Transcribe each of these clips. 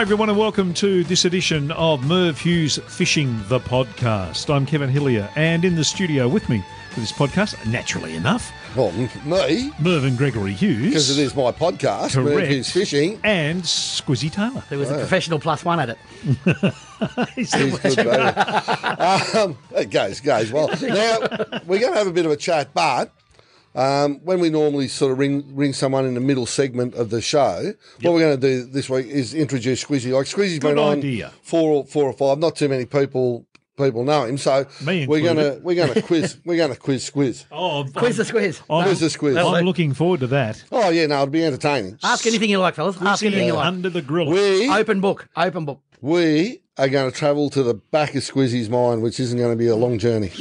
Hi, everyone, and welcome to this edition of Merv Hughes Fishing the Podcast. I'm Kevin Hillier, and in the studio with me for this podcast, naturally enough, Well, m- me, Mervyn Gregory Hughes. because it is my podcast, Merv Correct. Hughes Fishing. And Squizzy Taylor. There was a professional plus one at it. He's good, baby. um, it goes, goes well. Now, we're going to have a bit of a chat, but um, when we normally sort of ring ring someone in the middle segment of the show, what we're going to do this week is introduce Squizzy. Like Squizzy's Good been on four or four or five. Not too many people people know him, so Me we're going to we're going to quiz we're going to quiz Squiz. Oh, Quiz the squiz. I'm, Quiz the Squiz. I'm looking forward to that. Oh yeah, no, it'll be entertaining. Ask anything you like, fellas. Ask anything you like. Under the grill. We Open book. Open book. We are going to travel to the back of Squizzy's mind, which isn't going to be a long journey.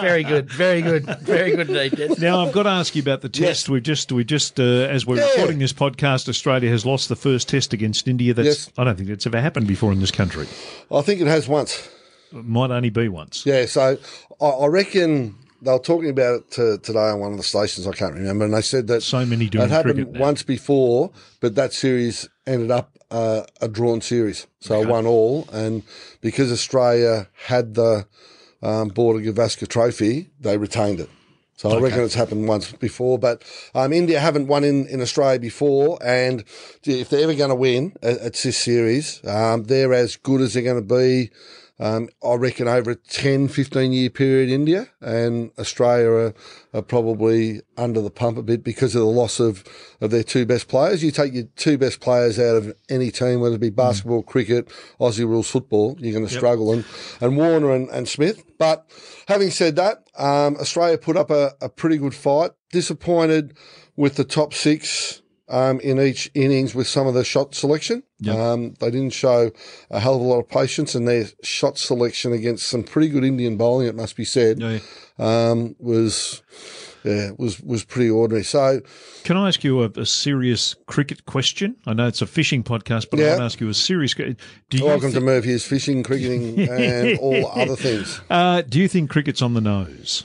Very good. Very good. Very good indeed. Now I've got to ask you about the test. Yes. We've just, we just, uh, as we're Yeah. recording this podcast, Australia has lost the first test against India. That's Yes. I don't think that's ever happened before in this country. I think it has once. It might only be once. Yeah, so I, I reckon they were talking about it to, today on one of the stations. I can't remember, and they said that So many doing it happened once before, but that series ended up uh, a drawn series, so one all. And because Australia had the um, Border Gavaskar Trophy, they retained it. So I reckon it's happened once before, but um, India haven't won in, in Australia before, and if they're ever going to win at, at this series, um, they're as good as they're going to be. Um, I reckon over a 10, 15 year period, India and Australia are, are probably under the pump a bit because of the loss of, of their two best players. You take your two best players out of any team, whether it be basketball, cricket, Aussie rules football, you're going to struggle. And, and Warner and, and Smith. But having said that, um, Australia put up a, a pretty good fight. Disappointed with the top six um, in each innings with some of the shot selection. Yep. Um, they didn't show a hell of a lot of patience, and their shot selection against some pretty good Indian bowling, it must be said, Yeah. um, was yeah was was pretty ordinary. So Can I ask you a, a serious cricket question? I know it's a fishing podcast, but I want to ask you a serious. Do you welcome thi- to Hughes fishing, cricketing, and all other things. uh, do you think cricket's on the nose?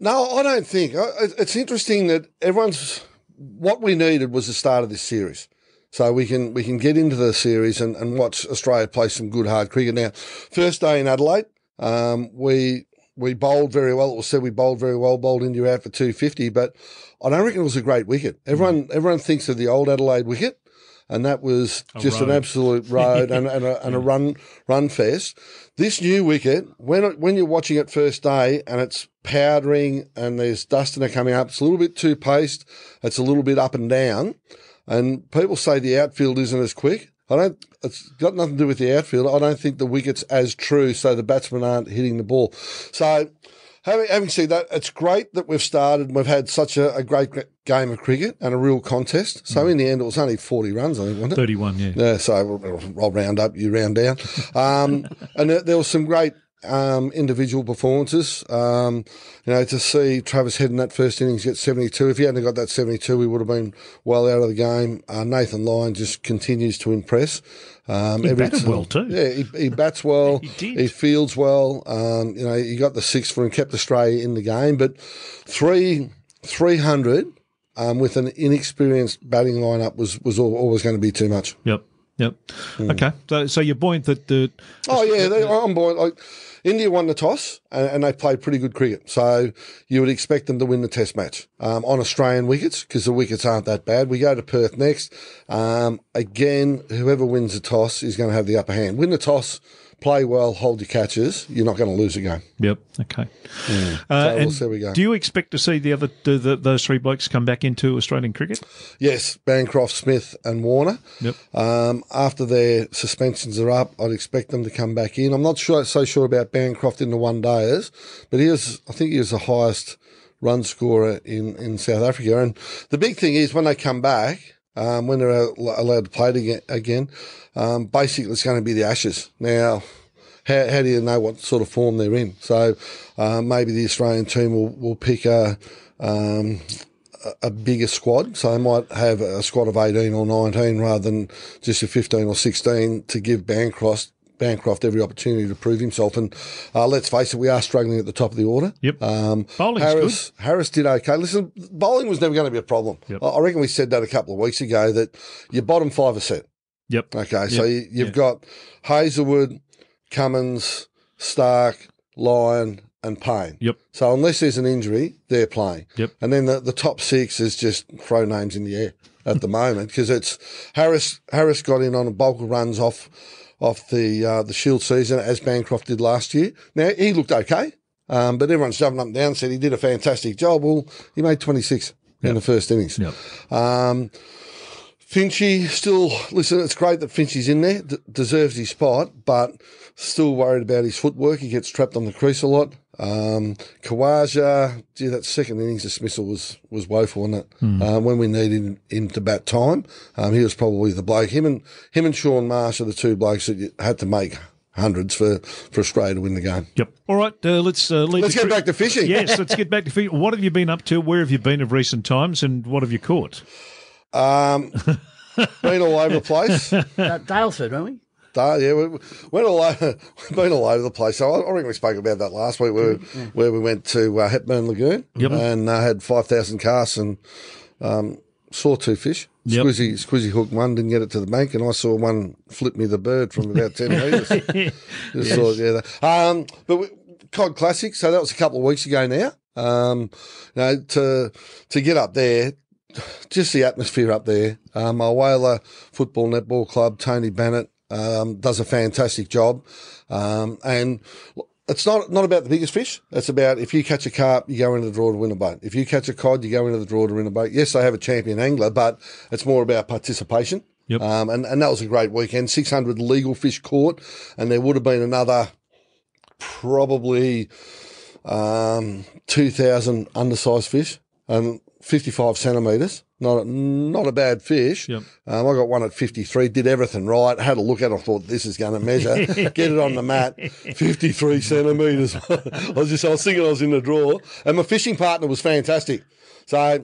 No, I don't think. It's interesting that everyone's. What we needed was the start of this series. So we can we can get into the series and, and watch Australia play some good hard cricket. Now, first day in Adelaide, um, we we bowled very well. It was said we bowled very well, bowled India out for two fifty, but I don't reckon it was a great wicket. Everyone everyone thinks of the old Adelaide wicket, and that was just an absolute road and, and, a, and a run run fest. This new wicket, when it, when you're watching it first day and it's powdering and there's dust in it coming up, it's a little bit too paced. It's a little bit up and down, and people say the outfield isn't as quick. I don't. It's got nothing to do with the outfield. I don't think the wicket's as true, so the batsmen aren't hitting the ball. So, having, having said that, it's great that we've started. and We've had such a, a great game of cricket and a real contest. So in the end, it was only forty runs, I think, wasn't it? Thirty-one. Yeah. Yeah, so I'll, round up, you round down. Um, and there, there was some great um, individual performances. Um, you know, to see Travis Head in that first innings get 72. If he hadn't got that 72, we would have been well out of the game. Uh, Nathan Lyon just continues to impress. Um, He batted well too. Yeah, he, he bats well. He did. He fields well. Um, you know, he got the six for him, kept Australia in the game. But three, 300 um, with an inexperienced batting lineup was, was al- always going to be too much. Yep. Yep. Hmm. Okay. So, so your point that the Oh yeah, they, I'm bored. Like India won the toss and, and they played pretty good cricket, so you would expect them to win the Test match um, on Australian wickets because the wickets aren't that bad. We go to Perth next. Um, again, whoever wins the toss is going to have the upper hand. Win the toss, play well, hold your catches. You're not going to lose a game. Yep. Okay. Uh, Hmm. So we'll and see we go. Do you expect to see the other the, the, those three blokes come back into Australian cricket? Yes, Bancroft, Smith, and Warner. Yep. Um, after their suspensions are up, I'd expect them to come back in. I'm not sure, so sure about Bancroft in the one dayers, but he was, I think he was the highest run scorer in, in South Africa. And the big thing is when they come back, um, when they're allowed to play again, um, basically it's going to be the Ashes. Now, how, how do you know what sort of form they're in? So um, maybe the Australian team will, will pick a, um, a bigger squad. So they might have a squad of 18 or 19 rather than just a 15 or 16 to give Bancroft Bancroft every opportunity to prove himself. And uh, let's face it, we are struggling at the top of the order. Yep. Um, Bowling's Harris, Harris did okay. Listen, bowling was never going to be a problem. Yep. I reckon we said that a couple of weeks ago that your bottom five are set. Yep. Okay, so Yep. you, you've Yep. got Hazlewood, Cummins, Starc, Lyon, and Paine. Yep. So unless there's an injury, they're playing. Yep. And then the, the top six is just throw names in the air at the moment because it's Harris. Harris got in on a bulk of runs off off the uh, the Shield season as Bancroft did last year. Now he looked okay, um, but everyone's jumping up and down said he did a fantastic job. Well, he made 26 in the first innings. Yep. Um, Finchy still listen. It's great that Finchy's in there, d- deserves his spot, but still worried about his footwork. He gets trapped on the crease a lot. Um, Khawaja, gee, that second innings dismissal was was woeful, wasn't it? Um, when we needed him, him to bat time, um, he was probably the bloke. Him and him and Shaun Marsh are the two blokes that you had to make hundreds for for Australia to win the game. Yep. All right. Uh, let's uh, leave Let's get cri- back to fishing. Yes, let's get back to fishing. What have you been up to? Where have you been of recent times, and what have you caught? Um, been all over the place. Uh, Daylesford, weren't we? Yeah, we went all over, we've been all over the place. So I, I reckon we spoke about that last week, where, where we went to uh, Hepburn Lagoon Yep. and uh, had five thousand casts and um, saw two fish. Yep. Squizzy, Squizzy hooked one, didn't get it to the bank, and I saw one flip me the bird from about ten metres. Just saw it, yeah. that. Um, but we, Cod Classic, so that was a couple of weeks ago now. Um, you know, to to get up there, just the atmosphere up there. Um, Mulwala Football Netball Club, Tony Bennett, um, does a fantastic job. Um, and it's not, not about the biggest fish. It's about if you catch a carp, you go into the draw to win a boat. If you catch a cod, you go into the draw to win a boat. Yes, they have a champion angler, but it's more about participation. Yep. Um, and, and that was a great weekend. 600 legal fish caught, and there would have been another probably um, 2,000 undersized fish and 55 centimetres. Not a, not a bad fish. Yep. Um, I got one at 53, did everything right, had a look at it, I thought this is going to measure, get it on the mat, 53 centimetres. I was just, I was thinking I was in the draw. And my fishing partner was fantastic. So I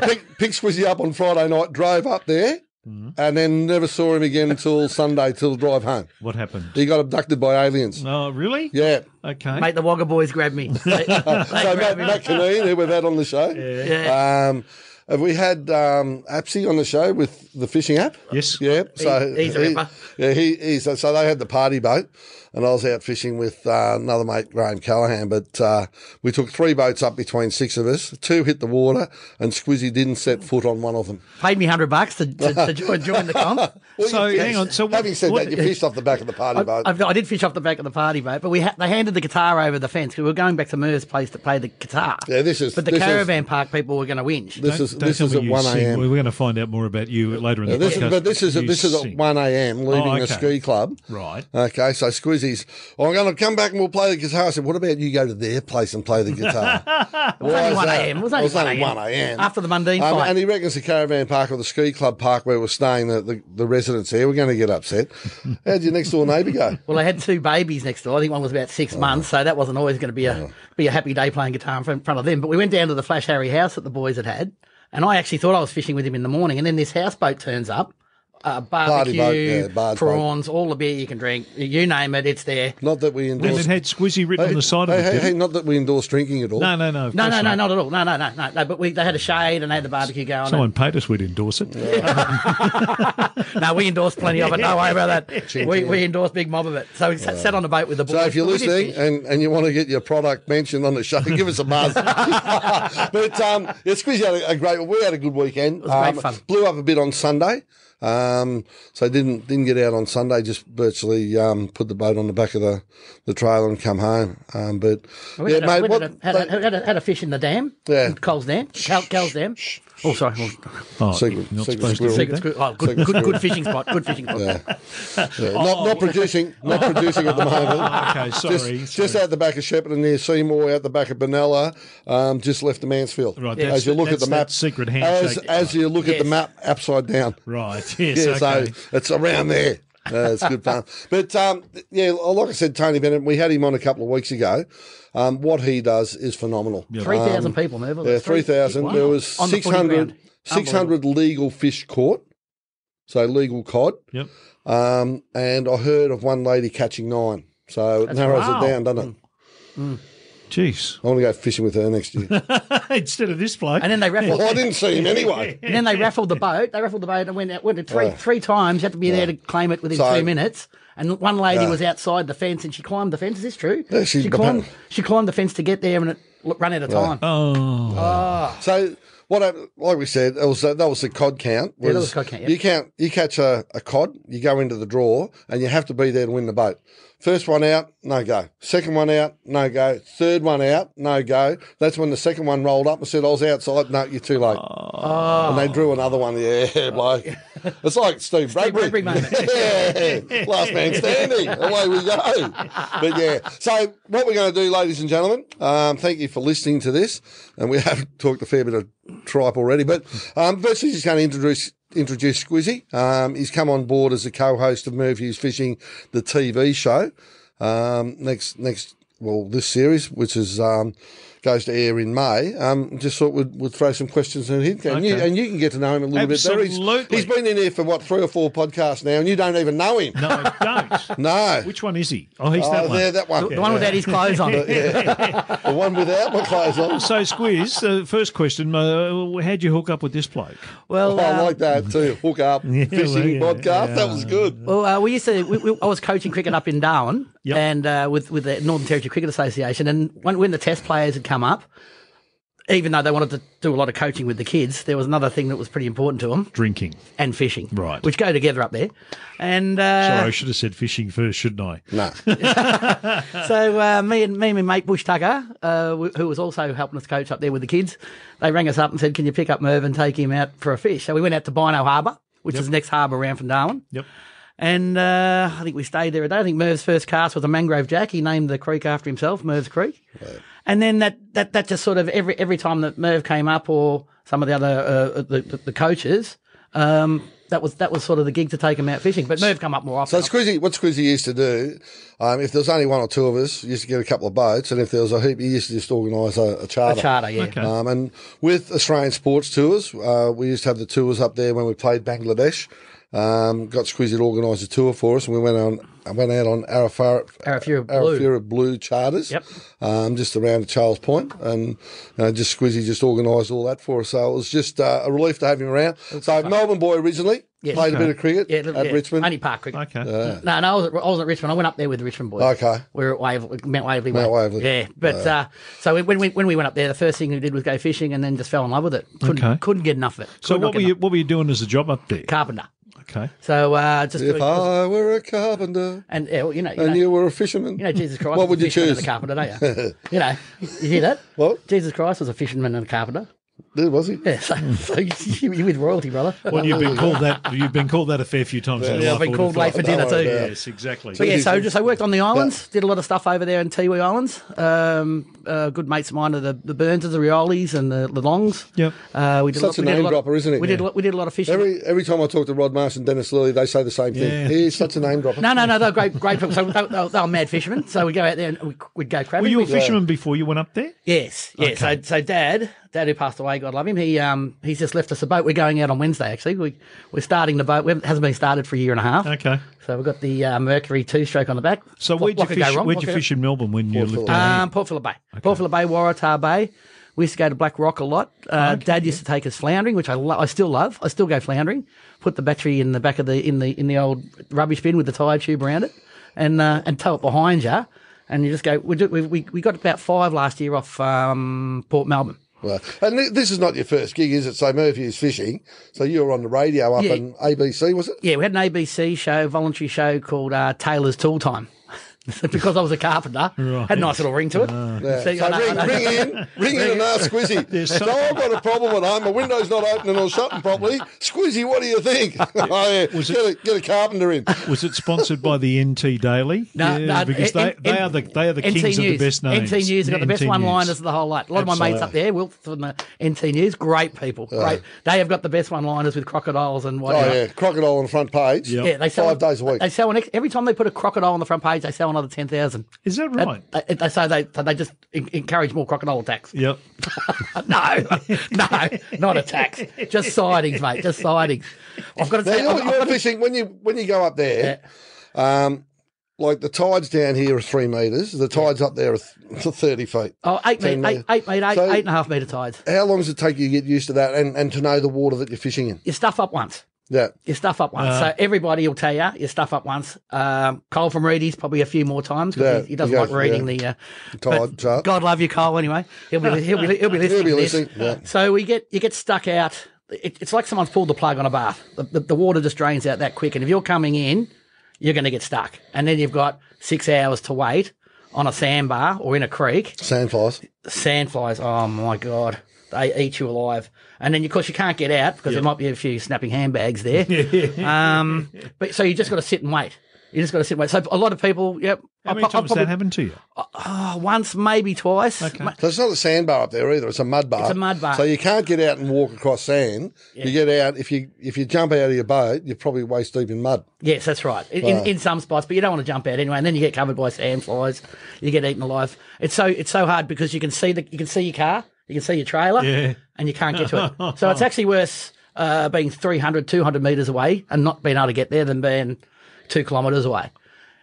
picked, picked Squizzy up on Friday night, drove up there, and then never saw him again until Sunday, till the drive home. What happened? He got abducted by aliens. Oh, really? Yeah. Okay. Mate, the Wagga boys grabbed me. They- they So grabbed Matt, me. Matt Caneen, who we've had on the show. Yeah. Um, have we had um, Apsy on the show with the fishing app? Yes. Yeah. So he's a he- ripper. Yeah, he, he's so they had the party boat, and I was out fishing with uh, another mate, Graham Callahan. But uh, we took three boats up between six of us. Two hit the water, and Squizzy didn't set foot on one of them. Paid me hundred bucks to, to, to join, join the comp. So, you hang on, so what- having said what- that, you fished off the back of the party boat. I, I did fish off the back of the party boat, but we ha- they handed the guitar over the fence because we were going back to Mer's place to play the guitar. yeah, this is. But the this is- caravan park people were going to whinge. This Don't- is don't this is at one a.m. We're going to find out more about you later in the Yeah, this podcast. is, but this is You this is at one a.m. leaving Oh, a okay. ski club. Right. Okay, so Squizzy's. Oh, I'm going to come back and we'll play the guitar. I said, "What about you go to their place and play the guitar?" It was only 1 a.m. It was only 1 a.m. 1 a.m. After the Mundine Um, fight. and he reckons the caravan park or the ski club park where we're staying, the, the, the residents there, we're going to get upset. How'd your next door neighbour go? Well, I had two babies next door. I think one was about six months, so that wasn't always going to be a be a happy day playing guitar in front front of them. But we went down to the Flash Harry house that the boys had had, and I actually thought I was fishing with him in the morning, and then this houseboat turns up. Uh, barbecue, boat, yeah, barge boat. prawns, all the beer you can drink, you name it, it's there. Not that we And endorse. it had Squizzy written on the side of it. hey, hey, not that we endorse drinking at all. No, no, no. of No, course no, no, not. not at all. No, no, no, no, no. But we they had a shade and they had the barbecue going. Someone paid us, we'd endorse it. no, we endorsed plenty of it. Don't worry about that. we, we endorsed big mob of it. So we sat, sat on a boat with the boys. So if you're We listening and, and you want to get your product mentioned on the show, give us a buzz. but um, yeah, Squizzy had a, a great. We had a good weekend. It was great um, fun. Blew up a bit on Sunday. Um, so didn't didn't get out on Sunday. Just virtually um, put the boat on the back of the, the trailer and come home. Um, but We yeah, had, a, mate, what, had, a, had, a, had, a, fish in the dam. Yeah. Coles Dam. Cal's Dam. Oh, sorry. Well, Oh, Secret- not secret supposed squirrel. to secret do that. screw- oh, good, good, good fishing spot. Good fishing spot. yeah, not not producing, not producing at the moment. Oh, okay, sorry. Just, sorry. just out the back of Shepparton near Seymour, out the back of Benalla, um, just left the Mansfield. Right, as you look at the map, secret as, handshake. as you look at the map upside down. Right, yes, Yeah, okay. so it's around there. Uh, it's good fun. But um, yeah, like I said, Tony Bennett, we had him on a couple of weeks ago. Um, what he does is phenomenal. Three thousand people, Merv. Um, Yeah, 3,000. There was On the 600, ground. 600 legal fish caught. So legal cod. Yep. Um, and I heard of one lady catching nine. So it narrows wow. it down, doesn't it? Jeez. I want to go fishing with her next year. Instead of this bloke. And then they raffled. well, I didn't see him anyway. And then they raffled the boat. They raffled the boat and went out, went it three oh. three times. You had to be there to claim it within So- two minutes. And one lady was outside the fence and she climbed the fence. Is this true? Yeah, she- she climbed. She climbed the fence to get there and it ran out of time. oh. Ah. So what, I, like we said, it was that was the cod count. Yeah, that was cod count, yeah. You count, you catch a, a cod, you go into the draw, and you have to be there to win the boat. First one out, no go. Second one out, no go. Third one out, no go. That's when the second one rolled up and said, "I was outside." No, you're too late. And they drew another one. Yeah, bloke. It's like Steve Bradbury. Bradbury moment. yeah, last man standing. Away we go. But yeah, so what we're going to do, ladies and gentlemen, um, thank you for listening to this. And we have talked a fair bit of tripe already, but um, firstly, just going to introduce introduce Squizzy. Um, he's come on board as a co-host of Hughes Fishing, the TV show. Um, next next well, this series, which is um, goes to air in May. Um, just thought we'd, we'd throw some questions in here, and, you, and you can get to know him a little bit better. He's- Absolutely. he's been in here for what three or four podcasts now, and you don't even know him. No, I don't. No. Which one is he? Oh, he's that Oh, one. there, that one. The one without his clothes on. The one without my clothes on. So, Squiz, uh, first question, uh, how'd you hook up with this bloke? Well, Oh, I um, like that too. Hook up fishing well, yeah, podcast. That was good. Well, uh, we used to. We, we, I was coaching cricket up in Darwin, Yep. and uh, with with the Northern Territory Cricket Association. And when, when the Test players had come up, even though they wanted to do a lot of coaching with the kids, there was another thing that was pretty important to them, Drinking. and fishing, Right. Which go together up there. And uh, Sorry, I should have said fishing first, shouldn't I? No. so uh, me and me and my mate Bush Tucker, uh, who was also helping us coach up there with the kids, they rang us up and said, "Can you pick up Merv and take him out for a fish?" So we went out to Bynoe Harbour, which is the next harbour around from Darwin. Yep. And uh, I think we stayed there a day. I think Merv's first cast was a mangrove jack. He named the creek after himself, Merv's Creek. And then that, that, that just sort of every every time that Merv came up or some of the other uh, the, the, the coaches, um, that was that was sort of the gig to take him out fishing. But Merv come up more often. So often. Squizzy, what Squizzy used to do, um, if there was only one or two of us, he used to get a couple of boats, and if there was a heap, he used to just organise a, a a charter. charter, yeah. Okay. Um, and with Australian sports tours, uh, we used to have the tours up there when we played Bangladesh. Um, got Squizzy to organise a tour for us, and we went on. I went out on Arafura, Arafura Blue. Arafura Blue charters. Yep. Um, just around Charles Point, and you know, just Squizzy just organised all that for us. So it was just uh, a relief to have him around. So Melbourne boy originally Yes. played a bit of cricket Yeah, at yeah, Richmond. Only park cricket. Okay. No, no, I wasn't, I was at Richmond. I went up there with the Richmond boys. Okay. We were at Waverley, Mount Waverley. Mount Waverley. Yeah, but uh, so when we when we went up there, the first thing we did was go fishing, and then just fell in love with it. Couldn't Okay. couldn't get enough of it. So, Could not what were you enough. what were you doing as a job up there? Carpenter. Okay. So uh, just If doing, I were a carpenter and yeah, well, you know, you and know, you were a fisherman, you know, Jesus Christ. what would a you choose? And a carpenter, don't you? you know, you hear that? What? Jesus Christ was a fisherman and a carpenter. There was he? Yeah, so, so you- you're with royalty, brother. Well, you've been called that. You've been called that a fair few times. in your Yeah, life, I've been called late for dinner too. Yes, exactly. So yeah, so just I worked on the islands, did a lot of stuff over there in Tiwi Islands. Um, uh, good mates of mine are the, the Burnses, the Riolis, and the, the Longs. Yep. Uh, we did Such a, a lot, we did name lot, dropper, isn't it? We did Yeah. lot, we did a lot of fishing. Every every time I talk to Rod Marsh and Dennis Lillee, they say the same thing. Yeah. He's such a name dropper. no, no, no, they're great, great people. So they, they, they were mad fishermen. So we go out there and we, we'd go crabbing. Were you a We'd- fisherman before you went up there? Yes, yeah. So, so Dad, Dad who passed away, God love him. He, um, he's just left us a boat. We're going out on Wednesday. Actually, we we're starting the boat. It hasn't been started for a year and a half. Okay. So we've got the uh, Mercury two stroke on the back. So What- where'd you what fish? Where'd you fish in Melbourne when you Port lived Phillip. down Um, Port Phillip Bay. Port Phillip Bay, Waratah Bay. We used to go to Black Rock a lot. Uh, Dad used to take us floundering, which I lo- I still love. I still go floundering. Put the battery in the back of the in the in the old rubbish bin with the tire tube around it, and uh, and tow it behind you, and you just go. We, do, we, we we got about five last year off um, Port Melbourne. Well, and thi- this is not your first gig, is it? So Murphy's fishing. So you were on the radio up Yeah. in ABC, was it? Yeah, we had an ABC show, voluntary show called uh, Taylor's Tool Time. because I was a carpenter, had a nice little ring to it. Yeah. See, So ring, ring in, ring in and ask Squizzy. so I've got a problem at home. My window's not opening or shutting properly. Squizzy, what do you think? oh, yeah. Was get, a, get a carpenter in. Was it sponsored by the NT Daily? No, yeah, no, because they, N- they are the they are the NT kings of the News. best names. NT News have got the best one liners of the whole lot. A lot of my mates up there, Wilf from the NT News, great people. Great. They have got the best one liners with crocodiles and Oh, yeah. Crocodile on the front page. Yep. Yeah, they sell Five days a week. They sell an ex- every time they put a crocodile on the front page. They sell another ten thousand. Is that right? They, they, so they so they just en- encourage more crocodile attacks. Yep. no, no, not attacks. Just sightings, mate. Just sightings. I've got to Now, say, you're, I've, you're I've got to- fishing when you when you go up there. Um, like the tides down here are three meters. The tides up there are th- thirty feet. oh, eight, ten metre, eight, eight, metre, eight, So- eight and a half metre tides. How long does it take you to get used to that and, and to know the water that you're fishing in? You stuff up once. Yeah. You stuff up once. so everybody will tell you, you stuff up once. Um, Cole from Reedy's probably a few more times because Yeah, he, he doesn't he like goes, reading yeah. the uh, chart. God love you, Cole. Anyway, he'll be he'll be he'll be listening. be to this. listening, yeah. So we get you get stuck out. It, it's like someone's pulled the plug on a bath. The, the, the water just drains out that quick, and if you're coming in, you're going to get stuck. And then you've got six hours to wait on a sandbar or in a creek. Sandflies. Sandflies. Oh my god, they eat you alive. And then of course you can't get out because there might be a few snapping handbags there. um, but so you just got to sit and wait. You just got to sit and wait. So a lot of people, yep. How I'll many I'll times has that happened to you? Oh, once, maybe twice. Okay. So it's not a sandbar up there either. It's a mud bar. It's a mud bar. So you can't get out and walk across sand. You get out if you if you jump out of your boat, you're probably waist deep in mud. Yes, that's right. In, in, in some spots, but you don't want to jump out anyway. And then you get covered by sandflies. You get eaten alive. It's so it's so hard because you can see the you can see your car, you can see your trailer, Yeah. and you can't get to it. so it's actually worse uh, being 300, 200 metres away and not being able to get there than being two kilometres away.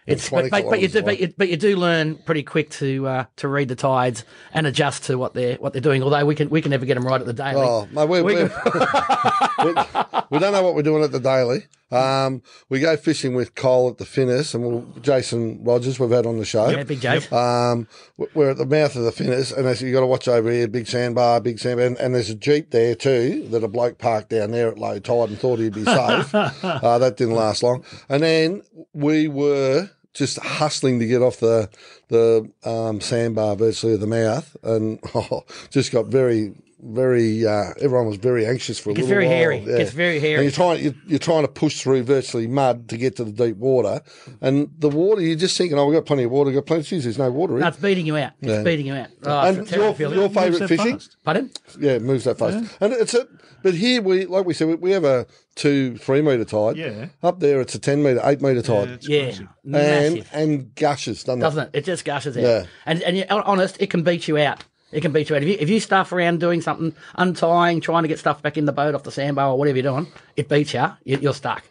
It's but, but, but you do but you, but you do learn pretty quick to uh, to read the tides and adjust to what they're what they're doing. Although we can we can never get them right at the Daly. Oh, mate, We- we we we don't know what we're doing at the Daly. Um, we go fishing with Cole at the Finniss and we'll, Jason Rogers we've had on the show. yeah, big Jake. Um, we're at the mouth of the Finniss, and as you got to watch over here, big sandbar, big sandbar, and, and there's a jeep there too that a bloke parked down there at low tide and thought he'd be safe. uh, that didn't last long, and then we were just hustling to get off the the um, sandbar, virtually at the mouth, and oh, just got very. Very, uh, everyone was very anxious for a gets little very while. hairy. It gets very hairy. And you're trying, you're, you're trying to push through virtually mud to get to the deep water, and the water, you're just thinking, "Oh, we've got plenty of water. We've got plenty. Geez, there's no water in." No, it's beating you out. It's Yeah. beating you out. Oh, it's a and your, feeling. your favourite that fishing? fast. Pardon? Yeah, it moves that fast. And it's a, but here we, like we said, we, we have a two, three metre tide. Yeah. Up there, it's a 10 metre, eight metre tide. it's Yeah, and, massive. and gushes, doesn't, Doesn't it? It just gushes out. Yeah. And and you're honest, it can beat you out. It can beat you out. If you, if you stuff around doing something, untying, trying to get stuff back in the boat off the sandbar or whatever you're doing, it beats you. you you're stuck.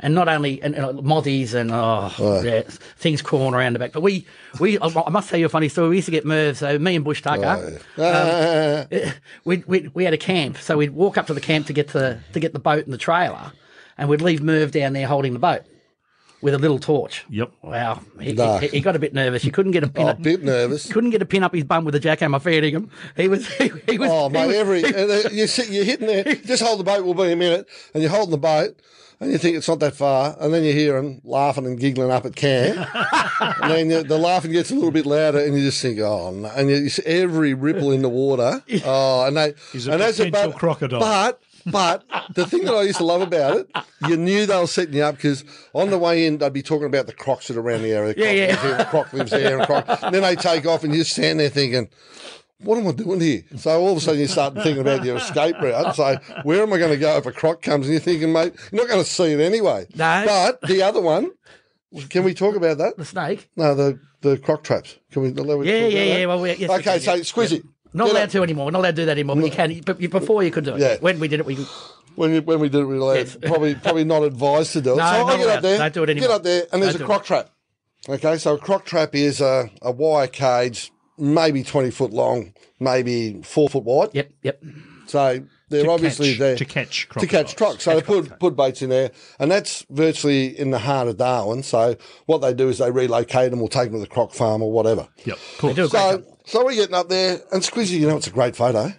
And not only and, and mozzies and oh, yeah, things crawling around the back. But we we I must tell you a funny story. We used to get Merv. So me and Bush Tucker, Ah, we we we had a camp. So we'd walk up to the camp to get to to get the boat and the trailer, and we'd leave Merv down there holding the boat with a little torch. Yep. Wow, he, Dark. he, he got a bit nervous. He couldn't get a pin. oh, a bit nervous. couldn't get a pin up his bum with a jackhammer feeding him. He was he, he was. Oh, he mate, was- every, uh, you sit, you're hitting there, just hold the boat, we'll be a minute, and you're holding the boat, and you think it's not that far, and then you hear them laughing and giggling up at camp, and then you, the laughing gets a little bit louder, and you just think, oh, no. and you, you see every ripple in the water, oh, and they, He's a and as potential but- crocodile. But, but the thing that I used to love about it, you knew they were setting you up because on the way in, they'd be talking about the crocs that are around the area. The Yeah, croc yeah. here, the croc lives there, and croc. And then they take off, and you stand there thinking, what am I doing here? So all of a sudden you start thinking about your escape route. So where am I going to go if a croc comes? And you're thinking, mate, you're not going to see it anyway. No. But the other one, can we talk about that? the snake. No, the the croc traps. Can we? Yeah, yeah, yeah. Well, we, yes, okay, so. Squizzy. Not allowed to anymore. We're not allowed to do that anymore. But you can. But you, before you could do it. Yeah. When we did it, we. When, you, when we did it, we were Yes. probably probably not advised to do it. No, so not I get allowed. up there, Don't do it get up there, and there's Don't a do croc trap. Okay, so a croc trap is a, a wire cage, maybe 20 foot long, maybe four foot wide. Yep. Yep. So they're To obviously catch- there to catch crocs. to catch crocs. So they put put baits in there, and that's virtually in the heart of Darwin. So what they do is they relocate them or take them to the croc farm or whatever. Yep. Cool. They do a great So job. So we're getting up there, and Squizzy, you know, it's a great photo.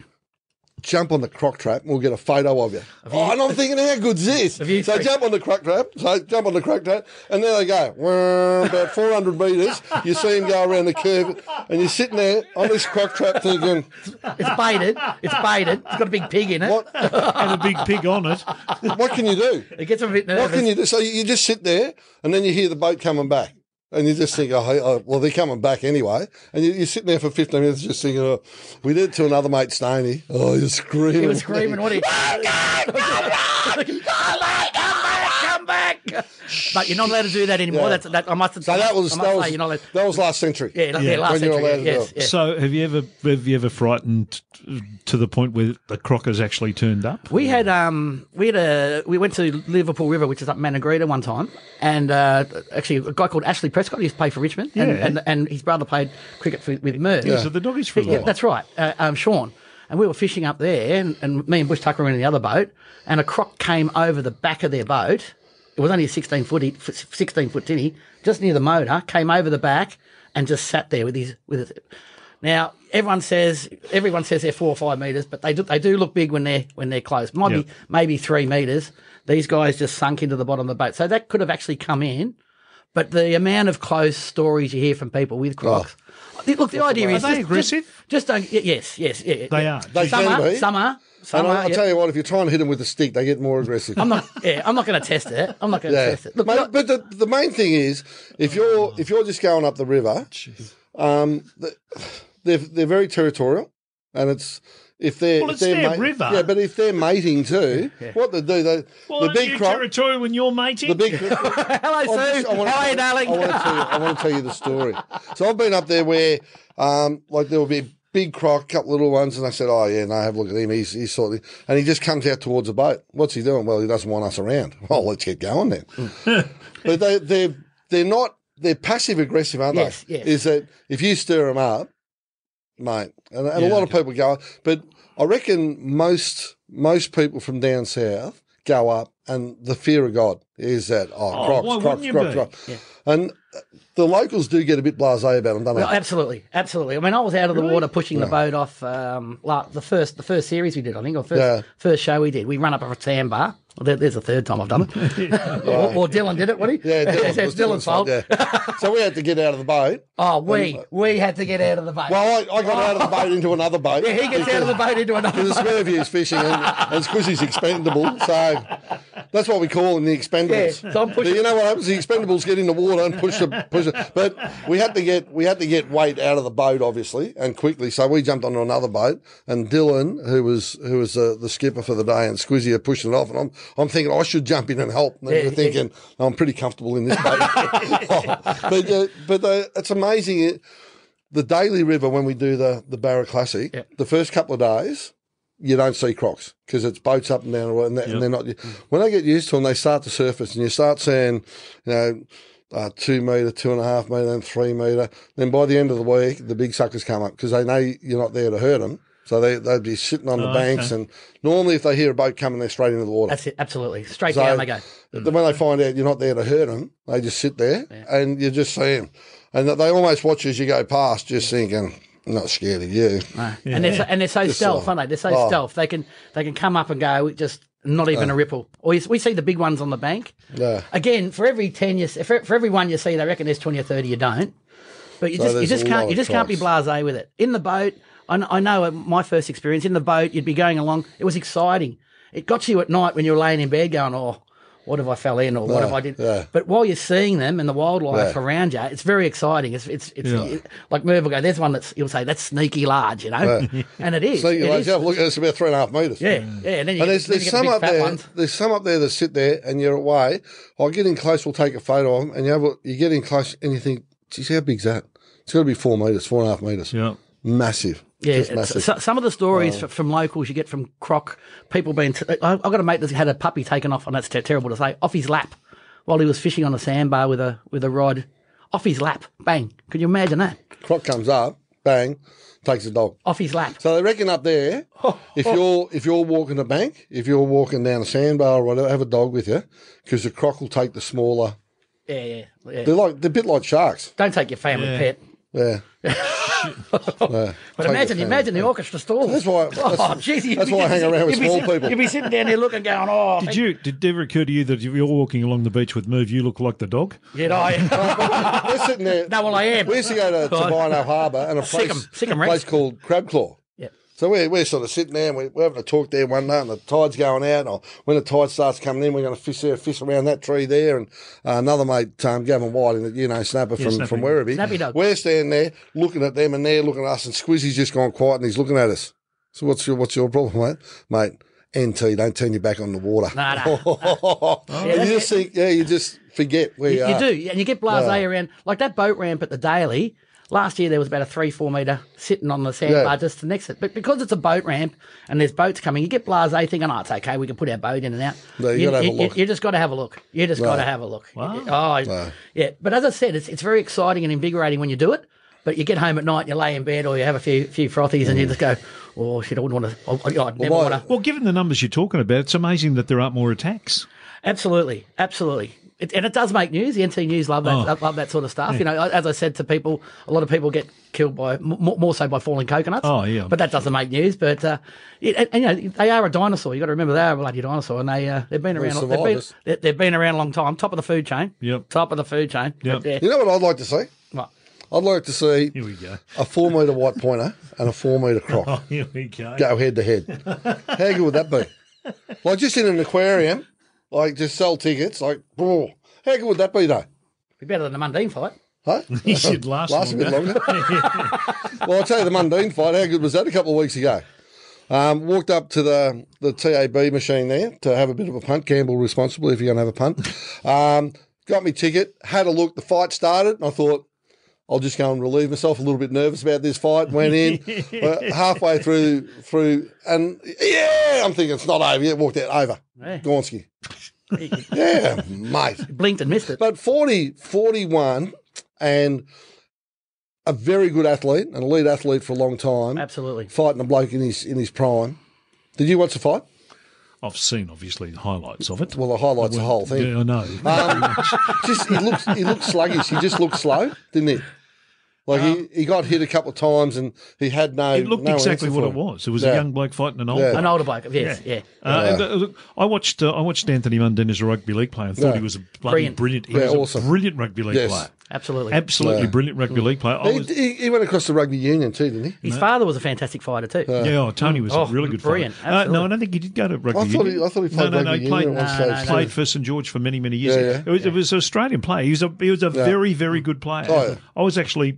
Jump on the croc trap, and we'll get a photo of you. oh, and I'm thinking, how good's this? you So three- jump on the croc trap. So jump on the croc trap, and there they go. Whirr, About 400 metres, you see him go around the curve, and you're sitting there on this croc trap thinking, It's baited. It's baited. It's got a big pig in it. what, and a big pig on it. what can you do? It gets a bit nervous. What can you do? So you just sit there, and then you hear the boat coming back. And you just think, oh, oh, well, they're coming back anyway. And you, you're sitting there for 15 minutes just thinking, oh, we did it to another mate, Stoney. Oh, you're screaming. He was screaming. What? He, but you're not allowed to do that anymore. Yeah. That's that. I must. So that was that was, you're not allowed. that was last century. Yeah, yeah, Yeah, last when you're century. allowed to yes, do it. yes. So, have you ever have you ever frightened to the point where the crockers actually turned up? We had um we had a we went to Liverpool River, which is up Maningrida one time, and uh, actually a guy called Ashley Prescott used to play for Richmond, and, Yeah. and, and his brother played cricket for, with Merv. Yeah, so the doggies for a Yeah, that's right, uh, um, Sean. And we were fishing up there, and, and me and Bush Tucker were in the other boat, and a croc came over the back of their boat. It was only a sixteen foot, sixteen foot tinny, just near the motor. Came over the back and just sat there with his with his. Now everyone says everyone says they're four or five meters, but they do they do look big when they're when they're close. Might Yep. be maybe three meters. These guys just sunk into the bottom of the boat, so that could have actually come in. But the amount of close stories you hear from people with crocs. Look, the idea Are is they just- aggressive? Just, just don't. y- Yes, yes, yeah, They are. They Some can are, be. some are, some And are. I, will yeah. tell you what, if you're trying to hit them with a stick, they get more aggressive. I'm not. Yeah, I'm not going to test it. I'm not going to yeah. test it. Look, Mate, look- but the, the main thing is, if you're if you're just going up the river, um, they're they're very territorial, and it's if they're Well, if it's they're their mate- river. yeah, but if they're mating too, what they do, they Well, the aren't big you croc, territorial when you're mating? the big. hello, I'm Sue. I wanna How are you, tell- darling? I want to tell you. I want to tell you the story. So I've been up there where, um, like there will be a big croc, a couple little ones, and I said, "Oh yeah, no, have a look at him. He's he's sort of," and he just comes out towards the boat. What's he doing? Well, he doesn't want us around. Well, let's get going then. but they they they're not. They're passive aggressive, aren't Yes, they? yes. Is that if you stir them up, mate, and, and Yeah, a lot of people go, but I reckon most most people from down south go up, and the fear of God is that oh, Oh, crocs, why crocs, wouldn't you crocs, be? crocs, and the locals do get a bit blasé about them, don't Well, they? absolutely, absolutely. I mean, I was out of the water pushing the boat off um, la the first the first series we did, I think, or first Yeah. first show we did. We run up a sandbar. Well, there, there's a third time I've done it. or, or Dylan did it, what he? Yeah, Dylan, it's, it Dylan's fault. Yeah. so we had to get out of the boat. Oh, we we had to get out of the boat. Well, I, I got out of the boat into another boat. yeah, he gets out of the boat into another. Because is fishing and, and Squizzy's expendable. So that's what we call them the expendables. Yeah, so I'm pushing- But you know what happens? The expendables get in the water and push the push it. But we had to get we had to get weight out of the boat, obviously, and quickly. So we jumped onto another boat, and Dylan, who was who was uh, the skipper for the day, and Squizzy are pushing it off, and I'm I'm thinking I should jump in and help. And Yeah, you're thinking I'm pretty comfortable in this boat. but uh, but uh, it's amazing. It, the Daly River when we do the the Barra Classic, Yep. the first couple of days you don't see crocs because it's boats up and down the road, and, they, and they're not. When they get used to them, they start to surface, and you start seeing, you know. Uh, two metre, two and a half metre, then three metre. Then by the end of the week, the big suckers come up because they know you're not there to hurt them. So they, they'd be sitting on the Oh, banks. And normally, if they hear a boat coming, they're straight into the water. That's it, absolutely. Straight So down they go. then when they find out you're not there to hurt them, they just sit there and you just see them. And they almost watch as you go past, just thinking, I'm not scared of you. And they're so, and they're so stealth, so- aren't they? They're so Oh. stealth. They can they can come up and go just not even a ripple. Or you, we see the big ones on the bank. Yeah. Again, for every ten you for, for every one you see, they reckon there's twenty or thirty you don't. But you So just you just can't you just can't be blasé with it. In the boat, I, I know uh, my first experience in the boat. You'd be going along. It was exciting. It got to you at night when you were laying in bed going, oh. What if I fell in, or what Yeah, if I did? yeah. But while you're seeing them and the wildlife Yeah. around you, it's very exciting. It's it's it's Yeah. it- like Merv will go. There's one that's he'll say that's sneaky large, you know, and it is. So you It like, is. yeah, look, it's about three and a half metres. Yeah, yeah. And then you And there's, then there's you get the some big up fat there. ones. There's some up there that sit there, and you're away. I'll get in close. We'll take a photo of them, and you have a, you get in close, and you think, "Geez, how big's that? It's got to be four meters, four and a half meters. Yeah. Massive. Yeah, Just it's- so- some of the stories f from locals you get from Croc, people being. T- I, I've got a mate that had a puppy taken off, and that's ter- terrible to say, off his lap while he was fishing on a sandbar with a with a rod, off his lap, bang! Could you imagine that? Croc comes up, bang, takes the dog. Off his lap. So they reckon up there, oh, if oh. you're if you're walking a bank, if you're walking down a sandbar or whatever, have a dog with you because the croc will take the smaller. Yeah, yeah, yeah. They're like they're a bit like sharks. Don't take your family Yeah. pet. Yeah. Yeah. But Take imagine, your imagine the orchestra stalls. That's why- oh, that's- jeez, you'd that's why I hang around with you'd be small sit- people. You'd be sitting down there looking, going, "Oh, Did you? Did it ever occur to you that if you're walking along the beach with Merv, you look like the dog? Did I? We're sitting there. no, well, I am. We used to go to Tabino Harbour and a place, Sick 'em, sick 'em, a place called Crab Claw. Yeah. So we're, we're sort of sitting there and we- we're having a talk there one night and the tide's going out. Or when the tide starts coming in, we're going to fish there, fish around that tree there. And uh, another mate, um, Gavin Whiting, you know, snapper from, Snappy. from Werribee. Snappy dog. We're standing there looking at them and they're looking at us and Squizzy's just gone quiet and he's looking at us. So what's your, what's your problem, mate? Mate, NT, don't turn your back on the water. Nah, nah. you just think, yeah, you just forget where you, You, you do, and you get blasé around like that boat ramp at the Daly. Last year there was about a three, four metre sitting on the sandbar Yeah. just to next it. But because it's a boat ramp and there's boats coming, you get blasé thinking, oh, it's okay, we can put our boat in and out. No, you gotta have a you, look. you just got to have a look. You just got to have a look. Wow. Oh, yeah. But as I said, it's, it's very exciting and invigorating when you do it. But you get home at night, and you lay in bed, or you have a few few frothies, and you mm. just go, "Oh shit, I wouldn't want to. Oh, I'd never why- want to." Well, given the numbers you're talking about, it's amazing that there aren't more attacks. Absolutely, absolutely. It, and it does make news. The NT News love that, Oh. love that sort of stuff. You know, as I said to people, a lot of people get killed by more, more so by falling coconuts. Oh, yeah. but that doesn't make news. But uh, it, and, and, you know, they are a dinosaur. You got to remember they are a bloody dinosaur, and they uh, they've been around. They've been, they- they've been around a long time. Top of the food chain. Yep. Top of the food chain. Yep. Yeah. You know what I'd like to see? What? I'd like to see Here we go. a four metre white pointer and a four metre croc Oh, here we go. go head to head. How good would that be? Like just in an aquarium, like just sell tickets. Like, oh, how good would that be, though? Be better than the Mundine fight. Huh? He should last, Last a bit longer. longer. well, I'll tell you the Mundine fight. How good was that a couple of weeks ago? Um, walked up to the, the TAB machine there to have a bit of a punt. Gamble responsibly if you're going to have a punt. Um, got me ticket, had a look. The fight started, and I thought, I'll just go and relieve myself. A little bit nervous about this fight. Went in uh, halfway through, through, and yeah, I'm thinking it's not over yet. Walked out over. Yeah. Gornsky. Yeah, mate. Blinked and missed it. But 40, 41 and a very good athlete, an elite athlete for a long time, Absolutely. fighting a bloke in his in his prime. Did you watch the fight? I've seen, obviously, the highlights of it. Well, the highlights of the whole thing. Yeah, I know. Um, just he looked he looked sluggish. He just looked slow, didn't he? Like he, he got hit a couple of times and he had no. it looked no exactly what it was. It was Yeah. a young bloke fighting an old Yeah. bloke. An older bloke. Yes, yeah. Uh, and, uh, look, I watched uh, I watched Anthony Mundine as a rugby league player. and thought Yeah. he was a bloody Brilliant. brilliant. He Yeah, was a brilliant rugby league Yes. player. Absolutely. Absolutely Yeah. brilliant rugby league player. I He, was, he, he went across the rugby union too, didn't he? His father was a fantastic fighter too. yeah, oh, Tony was Oh, a really good brilliant. fighter. Uh, no, Absolutely. I don't think he did go to rugby I thought union. he- I thought he played no, no, rugby he played, union at one No, no, stage. no. played for St George for many, many years. Yeah, yeah. It, was, it was an Australian player. He was a he was a very, very good player. Oh, yeah. I was actually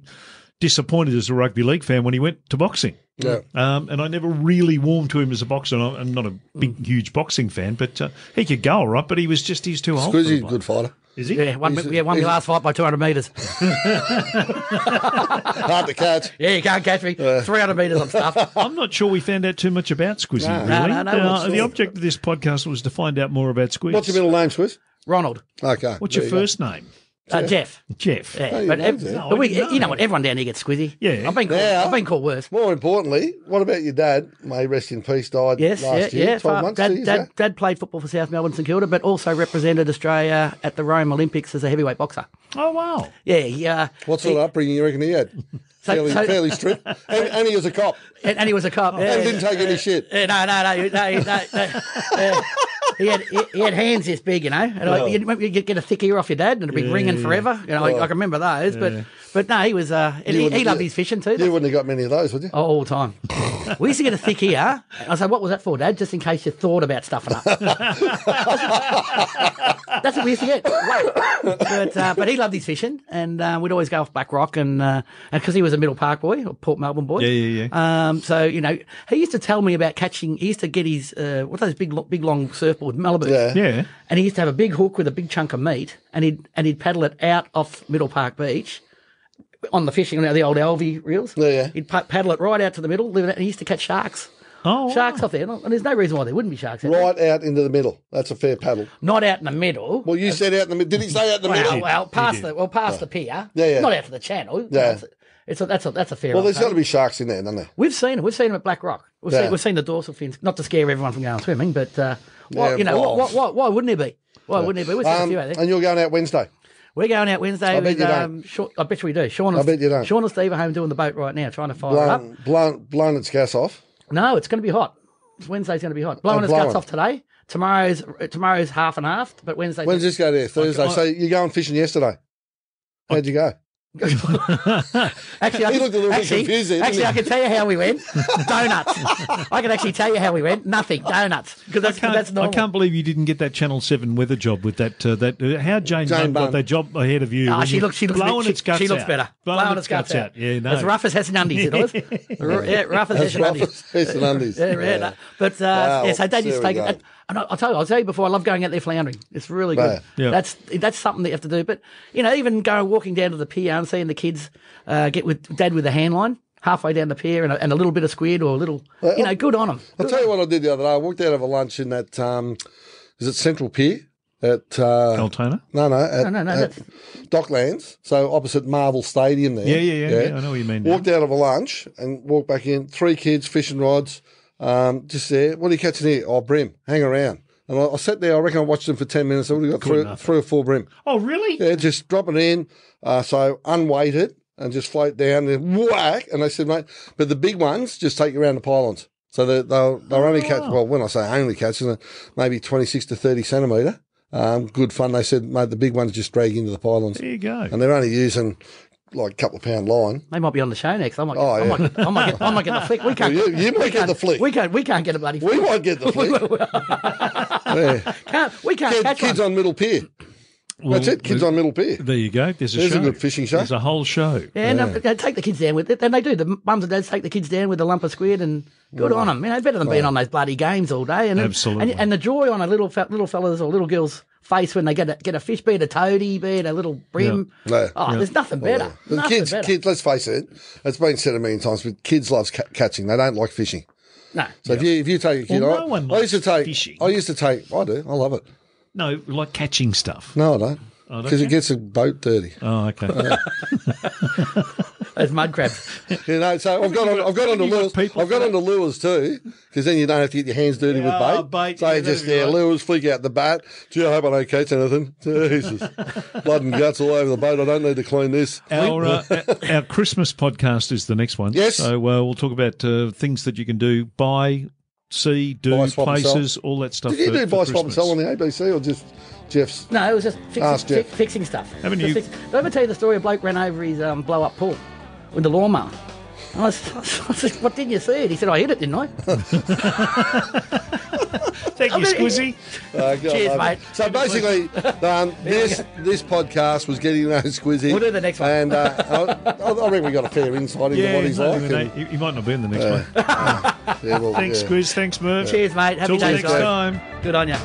disappointed as a rugby league fan when he went to boxing. Yeah. Um, and I never really warmed to him as a boxer. And I- I'm not a big, Mm. huge boxing fan, but uh, he could go all right. But he was just he's too old. for Squizzy's the a bloke. good fighter. Is he? Yeah, won, He's- yeah, won my he's- last fight by 200 metres. Hard to catch. Yeah, you can't catch me. 300 metres on stuff. I'm not sure we found out too much about Squizzy. No. really. No, no, no, Uh, what's- the object of this podcast was to find out more about Squiz. What's your middle name, Squiz? Ronald. Okay. What's your you go. first name? Uh, Jeff. Jeff. Yeah, you but, know ev- that. No, but we, I you know know. what? Everyone down here gets squizzy. Yeah. I've been called, Yeah. I've been called worse. More importantly, what about your dad? May he rest in peace. Died Yes, last yeah, year. yeah. Twelve Fa- months. two Dad, years dad, ago? dad played football for South Melbourne St Kilda, but also represented Australia at the Rome Olympics as a heavyweight boxer. Oh wow. Yeah, yeah. What sort of upbringing you reckon he had? fairly, so- fairly strict. And, and he was a cop And, and he was a cop. Yeah, and didn't take any shit. Yeah, no, no, no, no, no, no. Uh, he had he, he had hands this big, you know. And like, you'd, you'd get- a thick ear off your dad, and it'd be ringing forever. You know, I, I can remember those. But but no, he was. Uh, and he, he loved his fishing too. You wouldn't have got many of those, would you? Oh, all the time. we used to get a thick ear. I said, "What was that for, Dad?" Just in case you thought about stuffing up. That's what we used to get. but uh, but he loved his fishing, and uh, we'd always go off Black Rock, and because he was a Middle Park boy or Port Melbourne boy. Yeah, yeah, yeah. Um, so you know, he used to tell me about catching. He used to get his uh, what are those big, big long surfboard Malibu. Yeah. Yeah. And he used to have a big hook with a big chunk of meat, and he'd and he'd paddle it out off Middle Park Beach on the fishing, you know, the old Alvey reels. Yeah, yeah. He'd pa- paddle it right out to the middle, leave it, and he used to catch sharks. Oh, Sharks off there, and there's no reason why there wouldn't be sharks. out there. Right out into the middle. That's a fair paddle. Not out in the middle. Well, you said out in the middle. Did he say out in the well, middle? well, past the well, past the pier. Yeah, yeah. Not out to the channel. Yeah. It's, it's a, that's a that's a fair. Well, there's got to be sharks in there, doesn't there? We've seen them. We've seen them at Black Rock. We've, Yeah. seen, we've seen the dorsal fins. Not to scare everyone from going swimming, but uh, why, Yeah, you know, well. why, why, why wouldn't there be? Why wouldn't there be? We've seen a Um, few out there. and you're going out Wednesday. We're going out Wednesday. I bet with, you don't. um, Sean, I bet you we do. Sean and, I bet you don't. Sean and Steve are home doing the boat right now, trying to fire it up. Blown, blown, blown its gas off. No, it's going to be hot. Wednesday's going to be hot. Blowing Oh, its guts off today. Tomorrow's tomorrow's half and half, but Wednesday. When's this go there? Thursday. I- so you're going fishing yesterday. How'd you go? Actually, I He can, looked a little bit actually, confused there, actually. I can tell you how we went. donuts. I can actually tell you how we went. Nothing. Donuts. Because that's, Can't- that's normal. I can't believe you didn't get that Channel Seven weather job with that. Uh, that uh, how Jane, Jane got that job ahead of you. Ah, she looks. She looks. a bit- blowing she, its guts she looks out. better. Blowing, its guts out. Yeah, no. As rough as Hessian undies, it was. R- yeah, rough as That's Hessian rough undies. as Hessian undies. Yeah, yeah, no. But uh, Wow, yeah, so Dad there used to we take it. And I- I'll tell you, I'll tell you before. I love going out there floundering. It's really good. Yeah. Yeah. That's that's something that you have to do. But you know, even going walking down to the pier and seeing the kids uh, get with Dad with a hand line halfway down the pier and a, and a little bit of squid or a little, you know, good on them. I'll tell you what I did the other day. I walked out of a lunch in that, um, is it Central Pier? At, uh, Altona. no, no, at, No, no, no, at Docklands. So opposite Marvel Stadium there. Yeah, yeah, yeah, yeah, I know what you mean now. Walked out of a lunch and walked back in. Three kids, fishing rods, um, just there. What are you catching here? Oh, bream. Hang around. And I, I sat there. I reckon I watched them for 10 minutes. I would have got three, three or four bream. Oh, really? Yeah, just drop it in. Uh, so unweighted and just float down and whack. And they said, mate, but the big ones just take you around the pylons. So they, they'll, they'll only catch, well, when I say only catch, maybe 26 to 30 centimetre. Um, good fun. They said, mate, the big ones just drag into the pylons. There you go. And they're only using like a couple of pound line. They might be on the show next. I might. Oh, I, might I might get. I might get the flick. We can't. Well, you- you we might get the flick. We can't. We can't get a bloody. We Flick. might get the flick. yeah. Can't. We can't Kids, catch kids one. on Middle Pier. That's it. Kids on Middle Pier. There you go. There's a There's a good fishing show. There's a whole show. Yeah, and uh, they take the kids down with it, and they do. The mums and dads take the kids down with a lump of squid, and good on them. You know, it's better than being on those bloody games all day. And Absolutely. and, and the joy on a little fe- little fella's or little girl's face when they get a, get a fish, be it a toady, be it a little bream. Yeah. Oh, there's nothing better. The Nothing kids, better. kids. Let's face it. It's been said a million times, but kids love ca- catching. They don't like fishing. No. So if you if you take a kid, Well, I, no one I used to take. fishing. I used to take. I do. I love it. No, like catching stuff. No, I don't. don't Because it gets a boat dirty. Oh, okay. Those mud crabs. You know, so I've got on, I've got onto You've lures. people I've got for onto lures too, because then you don't have to get your hands dirty Yeah, with bait. bait, So yeah, you just that'd be yeah, right. lures, flick out the bat. Gee, I hope I don't catch anything. Jesus, blood and guts all over the boat. I don't need to clean this. Our, uh, our Christmas podcast is the next one. Yes. So uh, we'll talk about uh, things that you can do, buy, see, do, Buy, swap places, all that stuff. Did you for- do for buy, swap, and sell on the ABC or just Jeff's? No, it was just fixing, Jeff. fi- fixing stuff. Haven't Just you- fix- Did I ever tell you the story? A bloke ran over his um, blow up pool with the lawnmower. And I, was, I said, "What didn't you see it?" He said, "I hit it, didn't I?" Thank you, Squizzy. Uh, Cheers, love mate. So basically, um, this this podcast was getting to know Squizzy. We'll do the next one. And uh, I, I reckon we got a fair insight into Yeah, what he's like. no, and- he, he might not be in the next one. yeah, well, Thanks, yeah. Squiz. Thanks, Merv. Cheers, mate. Happy Till days, next guys. time. Good on you.